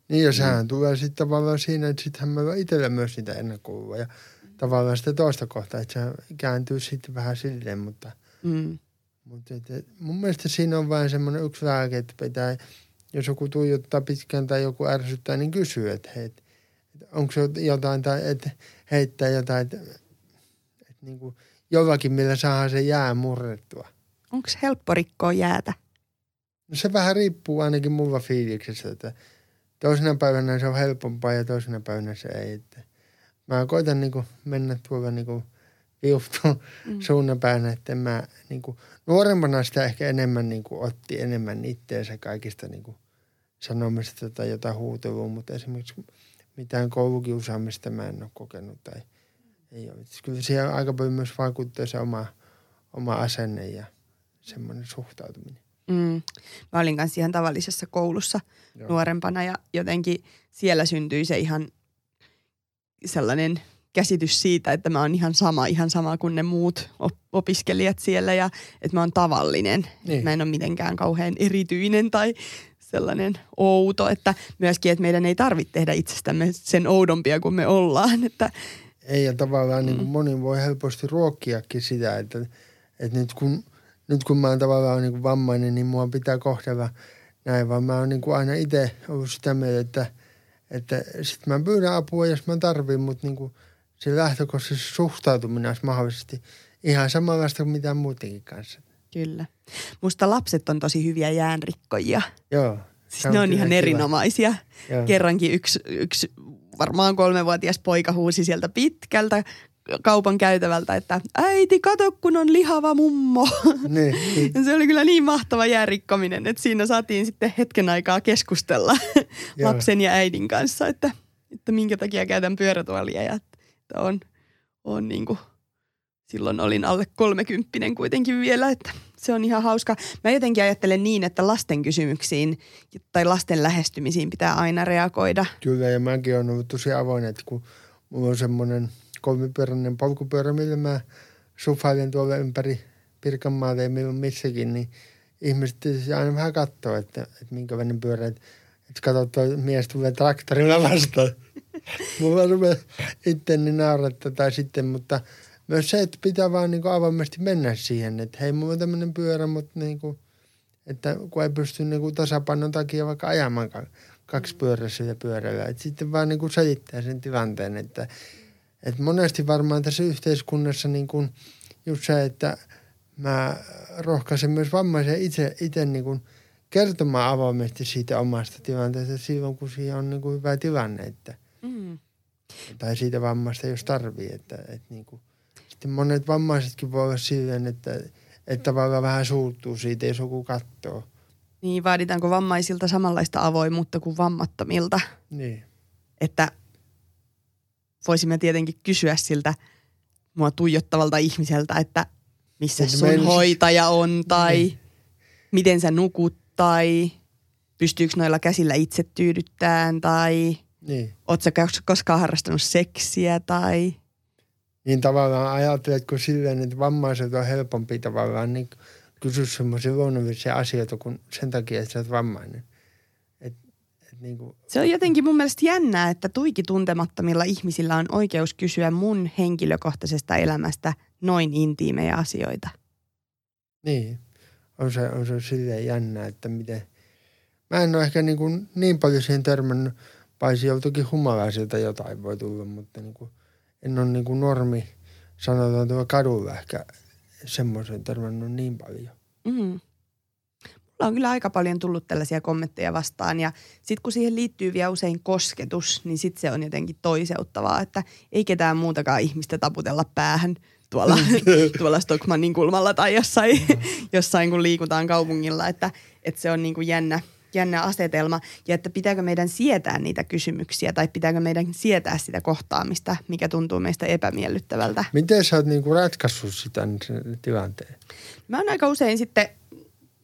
Niin ja sehän mm. tulee sitten tavallaan siinä, että sittenhän meillä on itsellä myös niitä ennakkoluuloja tavallaan sitä toista kohtaa, että se kääntyy sitten vähän silleen, mutta, mm. mutta että, mun mielestä siinä on vain semmoinen yksi lääke, että pitää, jos joku tuijottaa pitkään tai joku ärsyttää, niin kysyy, että hei, että onko se jotain tai että heittää jotain, että, että niin kuin jollakin, millä saadaan se jää murrettua. Onko helppo rikkoa jäätä? No se vähän riippuu ainakin mulla fiiliksessä, että toisena päivänä se on helpompaa ja toisena päivänä se ei. Että mä koitan niinku mennä tuolla niinku viuhtuun mm. suunnapäällä, että mä niinku, nuorempana sitä ehkä enemmän niinku otti enemmän itteensä kaikista niinku sanomista tai jotain huutelua, mutta esimerkiksi mitään koulukiusaamista mä en ole kokenut tai ei ole. Kyllä siihen aika paljon myös vaikuttaa se oma, oma asenne ja semmoinen suhtautuminen. Mm. Mä olin kanssa ihan tavallisessa koulussa Joo. nuorempana ja jotenkin siellä syntyi se ihan sellainen käsitys siitä, että mä oon ihan sama, ihan sama kuin ne muut opiskelijat siellä ja että mä oon tavallinen. Niin. Mä en ole mitenkään kauhean erityinen tai sellainen outo, että myöskin, että meidän ei tarvitse tehdä itsestämme sen oudompia kuin me ollaan. Että, ei ja tavallaan mm. niin kuin moni voi helposti ruokkiakin sitä, että, että nyt, kun, nyt kun mä oon tavallaan niin kuin vammainen, niin mua pitää kohdella näin, vaan mä oon niin kuin aina itse ollut sitä mieltä, että – että sitten mä pyydän apua, jos mä tarvin, mutta niin kuin se lähtökohtaisesti suhtautuminen olisi mahdollisesti ihan samanlaista kuin mitään muutenkin kanssa. Kyllä. Musta lapset on tosi hyviä jäänrikkojia. Joo. Siis ne on ihan kiva. erinomaisia. Joo. Kerrankin yksi, yksi varmaan kolmevuotias poika huusi sieltä pitkältä kaupan käytävältä, että äiti, kato kun on lihava mummo. Niin, niin. Se oli kyllä niin mahtava jäärikkominen, että siinä saatiin sitten hetken aikaa keskustella lapsen ja äidin kanssa, että, että minkä takia käytän pyörätuolia ja että on, on niin kuin, silloin olin alle kolmekymppinen kuitenkin vielä, että se on ihan hauska. Mä jotenkin ajattelen niin, että lasten kysymyksiin tai lasten lähestymisiin pitää aina reagoida. Kyllä ja mäkin olen ollut tosi avoin, että kun mulla on semmoinen – kolmipyöräinen polkupyörä, millä mä sufailen tuolla ympäri Pirkanmaata ja milloin missäkin, niin ihmiset aina vähän katsoo, että, että minkälainen pyörä. Että, että katsoo, tuo mies tulee traktorilla vastaan. Mulla rupeaa itteni naurattaa tai sitten, mutta myös se, että pitää vaan niin avoimesti mennä siihen, että hei, mulla on tämmöinen pyörä, mutta niin kuin, että kun ei pysty niin kuin tasapainon takia vaikka ajamaan kaksi pyörässä pyörällä. Että sitten vaan niin kuin selittää sen tilanteen, että et monesti varmaan tässä yhteiskunnassa niin kuin just se, että mä rohkaisen myös vammaisen itse, itse niin kuin kertomaan avoimesti siitä omasta tilanteesta silloin, kun siihen on niin kuin hyvä tilanne. Että, mm. Tai siitä vammasta, jos tarvii. Että, että niin kuin, sitten monet vammaisetkin voi olla silleen, että, että tavallaan vähän suuttuu siitä, jos joku katsoo. Niin, vaaditaanko vammaisilta samanlaista avoimuutta kuin vammattomilta? Niin. Että voisimme tietenkin kysyä siltä mua tuijottavalta ihmiseltä, että missä Mutta sun meillä... hoitaja on tai niin. miten sä nukut tai pystyykö noilla käsillä itse tyydyttämään tai niin. oot sä koskaan harrastanut seksiä tai... Niin tavallaan ajatteletko silleen, että vammaiset on helpompi tavallaan niin kysyä semmoisia luonnollisia asioita kuin sen takia, että sä oot vammainen. Niin kuin... Se on jotenkin mun mielestä jännää, että tuiki tuntemattomilla ihmisillä on oikeus kysyä mun henkilökohtaisesta elämästä noin intiimejä asioita. Niin, on se, on se silleen jännää, että miten... Mä en ole ehkä niin, kuin niin paljon siihen törmännyt, paitsi joltakin humalaisilta jotain voi tulla, mutta niin kuin, en ole niin kuin normi, sanotaan tuolla kadulla ehkä semmoisen törmännyt niin paljon. Mm. Mulla on kyllä aika paljon tullut tällaisia kommentteja vastaan ja sitten kun siihen liittyy vielä usein kosketus, niin sitten se on jotenkin toiseuttavaa, että ei ketään muutakaan ihmistä taputella päähän tuolla, tuolla Stockmannin kulmalla tai jossain, jossain kun liikutaan kaupungilla, että, että se on niin kuin jännä, jännä asetelma ja että pitääkö meidän sietää niitä kysymyksiä tai pitääkö meidän sietää sitä kohtaamista, mikä tuntuu meistä epämiellyttävältä. Miten sä oot niinku ratkaissut sitä tilanteen? Mä oon aika usein sitten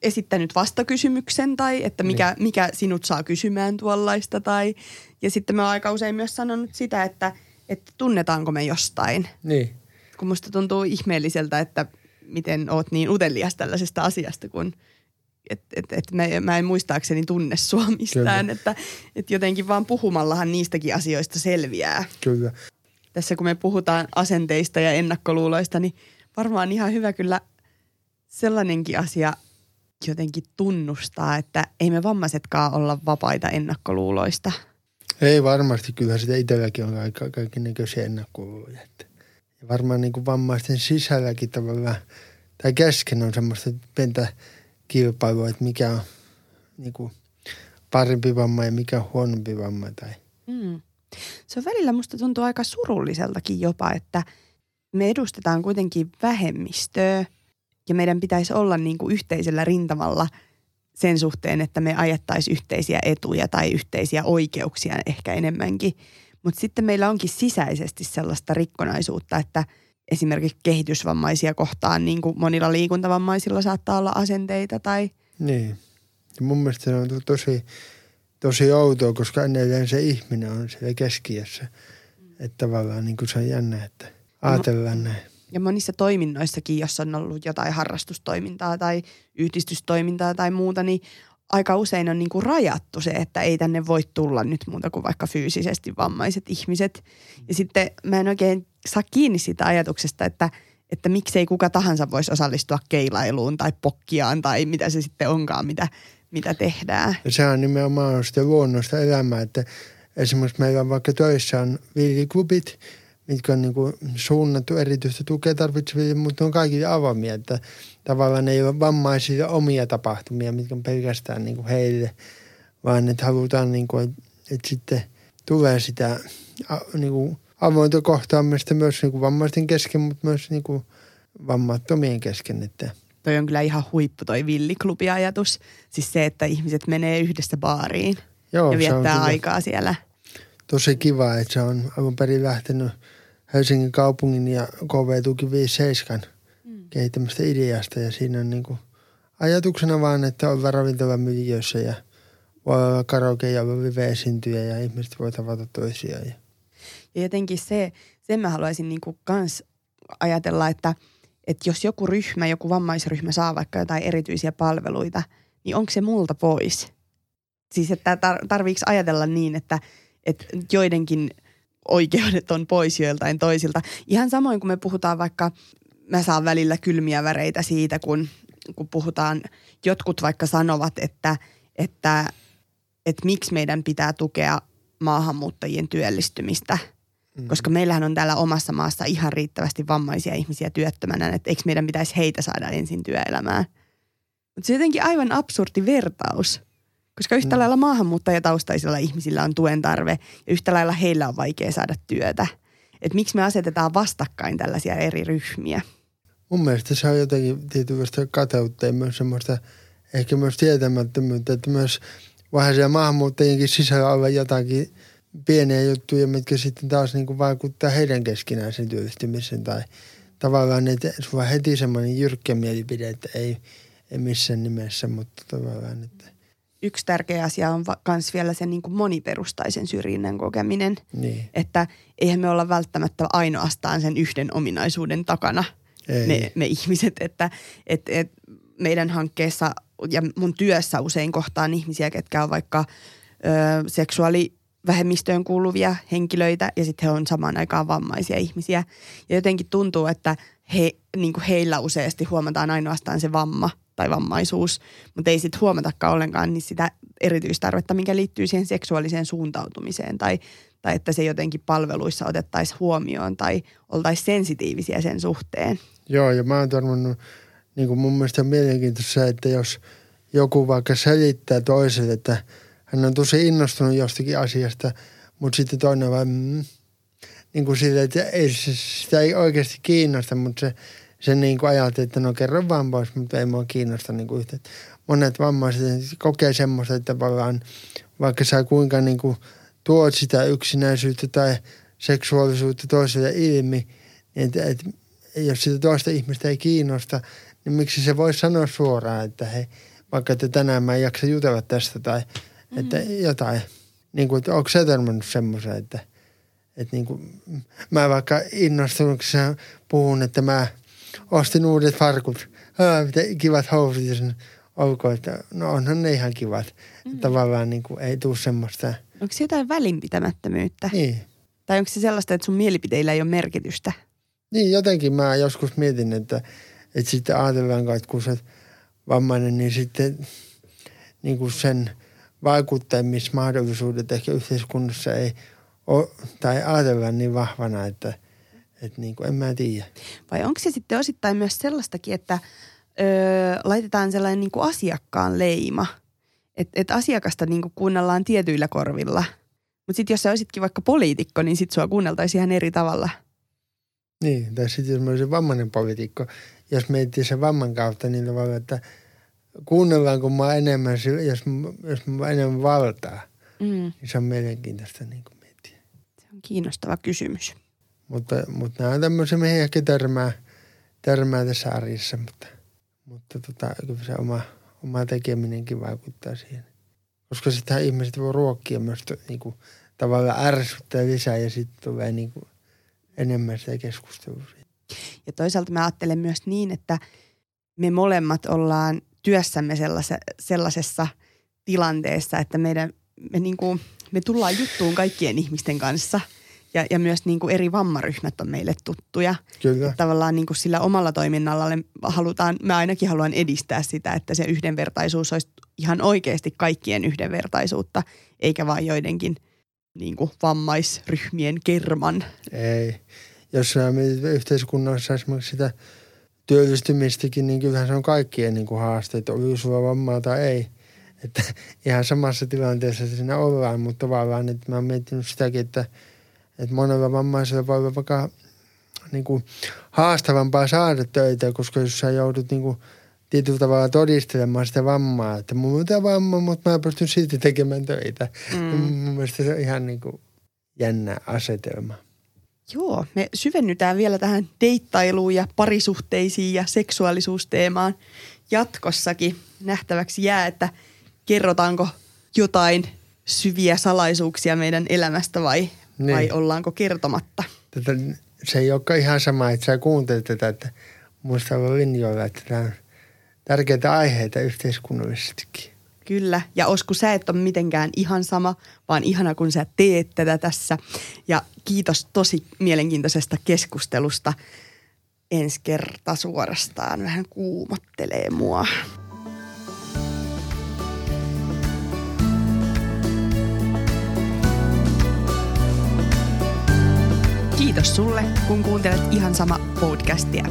esittänyt vastakysymyksen tai että mikä, niin. mikä sinut saa kysymään tuollaista. Tai, ja sitten mä oon aika usein myös sanonut sitä, että, että tunnetaanko me jostain. Niin. Kun musta tuntuu ihmeelliseltä, että miten oot niin utelias tällaisesta asiasta, kun et, et, et mä, mä en muistaakseni tunne sua mistään. Että, et jotenkin vaan puhumallahan niistäkin asioista selviää. Kyllä. Tässä kun me puhutaan asenteista ja ennakkoluuloista, niin varmaan ihan hyvä kyllä sellainenkin asia – jotenkin tunnustaa, että ei me vammaisetkaan olla vapaita ennakkoluuloista. Ei varmasti, kyllä sitä itselläkin on aika näköisiä ennakkoluuloja. Ja varmaan niin kuin vammaisten sisälläkin tavallaan, tai kesken on semmoista pentä kilpailua, että mikä on niin kuin parempi vamma ja mikä on huonompi vamma. Tai. Mm. Se on välillä musta tuntuu aika surulliseltakin jopa, että me edustetaan kuitenkin vähemmistöä – ja meidän pitäisi olla niin kuin yhteisellä rintamalla sen suhteen, että me ajettaisiin yhteisiä etuja tai yhteisiä oikeuksia ehkä enemmänkin. Mutta sitten meillä onkin sisäisesti sellaista rikkonaisuutta, että esimerkiksi kehitysvammaisia kohtaan niin kuin monilla liikuntavammaisilla saattaa olla asenteita tai... Niin. Ja mun mielestä se on tosi, tosi outoa, koska edelleen se ihminen on siellä keskiössä. Että tavallaan niin kuin se on jännä, että ajatellaan no, näin ja monissa toiminnoissakin, jos on ollut jotain harrastustoimintaa tai yhdistystoimintaa tai muuta, niin aika usein on niin kuin rajattu se, että ei tänne voi tulla nyt muuta kuin vaikka fyysisesti vammaiset ihmiset. Ja sitten mä en oikein saa kiinni siitä ajatuksesta, että, että miksei kuka tahansa voisi osallistua keilailuun tai pokkiaan tai mitä se sitten onkaan, mitä, mitä tehdään. Ja se on nimenomaan sitä luonnosta elämää, että esimerkiksi meillä on vaikka töissä on villiklubit, mitkä on niin kuin suunnattu erityistä tukea tarvitseville, mutta on kaikille avoimia, että tavallaan ei ole vammaisille omia tapahtumia, mitkä on pelkästään niin kuin heille, vaan että halutaan, niin kuin, että, että sitten tulee sitä niin kuin avointa kohtaamista myös niin kuin vammaisten kesken, mutta myös niin kuin vammattomien kesken. Että. Toi on kyllä ihan huippu toi villiklubiajatus. Siis se, että ihmiset menee yhdessä baariin Joo, ja viettää aikaa siellä. Tosi kiva, että se on alun perin lähtenyt – Helsingin kaupungin ja KV Tuki 57 mm. kehittämästä ideasta ja siinä on niin kuin ajatuksena vaan, että on ravintolamiljöissä ja voi olla karaoke ja live-esiintyjä ja ihmiset voi tavata toisiaan. Ja, ja jotenkin se, sen mä haluaisin niin kuin kans ajatella, että, että jos joku ryhmä, joku vammaisryhmä saa vaikka jotain erityisiä palveluita, niin onko se multa pois? Siis että tar- tarviiko ajatella niin, että, että joidenkin – oikeudet on pois joiltain toisilta. Ihan samoin kuin me puhutaan vaikka, mä saan välillä kylmiä väreitä siitä, kun, kun puhutaan, jotkut vaikka sanovat, että, että, että miksi meidän pitää tukea maahanmuuttajien työllistymistä. Mm. Koska meillähän on täällä omassa maassa ihan riittävästi vammaisia ihmisiä työttömänä, että eikö meidän pitäisi heitä saada ensin työelämään. Mutta se on jotenkin aivan absurdi vertaus – koska yhtä mm. lailla maahanmuuttajataustaisilla ihmisillä on tuen tarve ja yhtä lailla heillä on vaikea saada työtä. Että miksi me asetetaan vastakkain tällaisia eri ryhmiä? Mun mielestä se on jotenkin tietynlaista kateutta ja myös semmoista ehkä myös tietämättömyyttä, että myös vähän siellä maahanmuuttajienkin sisällä on jotakin pieniä juttuja, mitkä sitten taas niin kuin vaikuttaa heidän keskinäisen työllistymisen tai tavallaan, että sulla heti semmoinen jyrkkä mielipide, että ei, ei missään nimessä, mutta tavallaan, että yksi tärkeä asia on myös vielä sen niin kuin moniperustaisen syrjinnän kokeminen. Niin. Että eihän me olla välttämättä ainoastaan sen yhden ominaisuuden takana me, me ihmiset. Että et, et meidän hankkeessa ja mun työssä usein kohtaan ihmisiä, ketkä on vaikka ö, seksuaalivähemmistöön kuuluvia henkilöitä ja sitten he on samaan aikaan vammaisia ihmisiä. Ja jotenkin tuntuu, että he, niin kuin heillä useasti huomataan ainoastaan se vamma – tai vammaisuus, mutta ei sitten huomatakaan ollenkaan niin sitä erityistarvetta, mikä liittyy siihen seksuaaliseen suuntautumiseen tai, tai että se jotenkin palveluissa otettaisiin huomioon tai oltaisiin sensitiivisiä sen suhteen. Joo, ja mä oon törmännyt, niin kuin mun mielestä on mielenkiintoista että jos joku vaikka selittää toiselle, että hän on tosi innostunut jostakin asiasta, mutta sitten toinen vaan, mm, niin kuin sille, että ei, sitä ei oikeasti kiinnosta, mutta se, se niin kuin ajattelee, että no kerro vaan pois, mutta ei mua kiinnosta niin kuin yhtä. Monet vammaiset kokee semmoista, että tavallaan vaikka sä kuinka niin kuin tuot sitä yksinäisyyttä tai seksuaalisuutta toiselle ilmi, niin että, että jos sitä toista ihmistä ei kiinnosta, niin miksi se voi sanoa suoraan, että hei, vaikka että tänään mä en jaksa jutella tästä tai mm-hmm. että jotain. Niin kuin, että onko sä törmännyt semmoisen, että, että niin kuin, mä vaikka innostun, kun sä puhun, että mä ostin uudet farkut. Haa, mitä kivat housut. Ja sen, ok, että no onhan ne ihan kivat. Mm-hmm. Tavallaan niin kuin, ei tule semmoista. Onko se jotain välinpitämättömyyttä? Niin. Tai onko se sellaista, että sun mielipiteillä ei ole merkitystä? Niin, jotenkin mä joskus mietin, että, että sitten ajatellaan, että kun sä vammainen, niin sitten niin kuin sen vaikuttamismahdollisuudet ehkä yhteiskunnassa ei ole, tai ajatellaan niin vahvana, että, että niin kuin, en mä tiedä. Vai onko se sitten osittain myös sellaistakin, että öö, laitetaan sellainen niin kuin asiakkaan leima, että et asiakasta niin kuin kuunnellaan tietyillä korvilla. Mutta sitten jos sä olisikin vaikka poliitikko, niin sitten sua kuunneltaisiin ihan eri tavalla. Niin, tai sitten jos mä olisin vammainen poliitikko, jos miettii sen vamman kautta niin tavalla, että kuunnellaanko mä enemmän, jos, jos mä enemmän valtaa, mm. niin se on mielenkiintoista niin kuin miettiä. Se on kiinnostava kysymys. Mutta, mutta nämä on tämmöisiä, ehkä törmää, törmää tässä arjessa, mutta, mutta tota, kyllä se oma, oma tekeminenkin vaikuttaa siihen. Koska sitä ihmiset voi ruokkia myös niin kuin, tavallaan ärsyttää lisää ja sitten tulee niin kuin, enemmän sitä keskustelua ja toisaalta mä ajattelen myös niin, että me molemmat ollaan työssämme sellaisessa, sellaisessa tilanteessa, että meidän, me, niin kuin, me tullaan juttuun kaikkien ihmisten kanssa ja, ja myös niin kuin eri vammaryhmät on meille tuttuja. Kyllä. Että tavallaan niin kuin sillä omalla toiminnalla halutaan, mä ainakin haluan edistää sitä, että se yhdenvertaisuus olisi ihan oikeasti kaikkien yhdenvertaisuutta, eikä vain joidenkin niin kuin vammaisryhmien kerman. Ei jos yhteiskunnassa esimerkiksi sitä työllistymistäkin, niin kyllähän se on kaikkien niin kuin haasteet, oli sulla vammaa tai ei. Että ihan samassa tilanteessa siinä ollaan, mutta tavallaan, että mä oon miettinyt sitäkin, että, että monella vammaisella voi olla vaikka niin kuin haastavampaa saada töitä, koska jos sä joudut niin kuin tietyllä tavalla todistelemaan sitä vammaa, että mulla on tämä vamma, mutta mä pystyn silti tekemään töitä. Mm. Mun mielestä se on ihan niin kuin jännä asetelma. Joo, me syvennytään vielä tähän deittailuun ja parisuhteisiin ja seksuaalisuusteemaan jatkossakin. Nähtäväksi jää, että kerrotaanko jotain syviä salaisuuksia meidän elämästä vai, niin. vai ollaanko kertomatta. Tätä, se ei olekaan ihan sama, että sä kuuntelet tätä, että muista linjoilla, että tämä on tärkeitä aiheita yhteiskunnallisestikin. Kyllä, ja Osku, sä et ole mitenkään ihan sama, vaan ihana kun sä teet tätä tässä. Ja kiitos tosi mielenkiintoisesta keskustelusta. Ensi kerta suorastaan vähän kuumottelee mua. Kiitos sulle, kun kuuntelet ihan sama podcastia.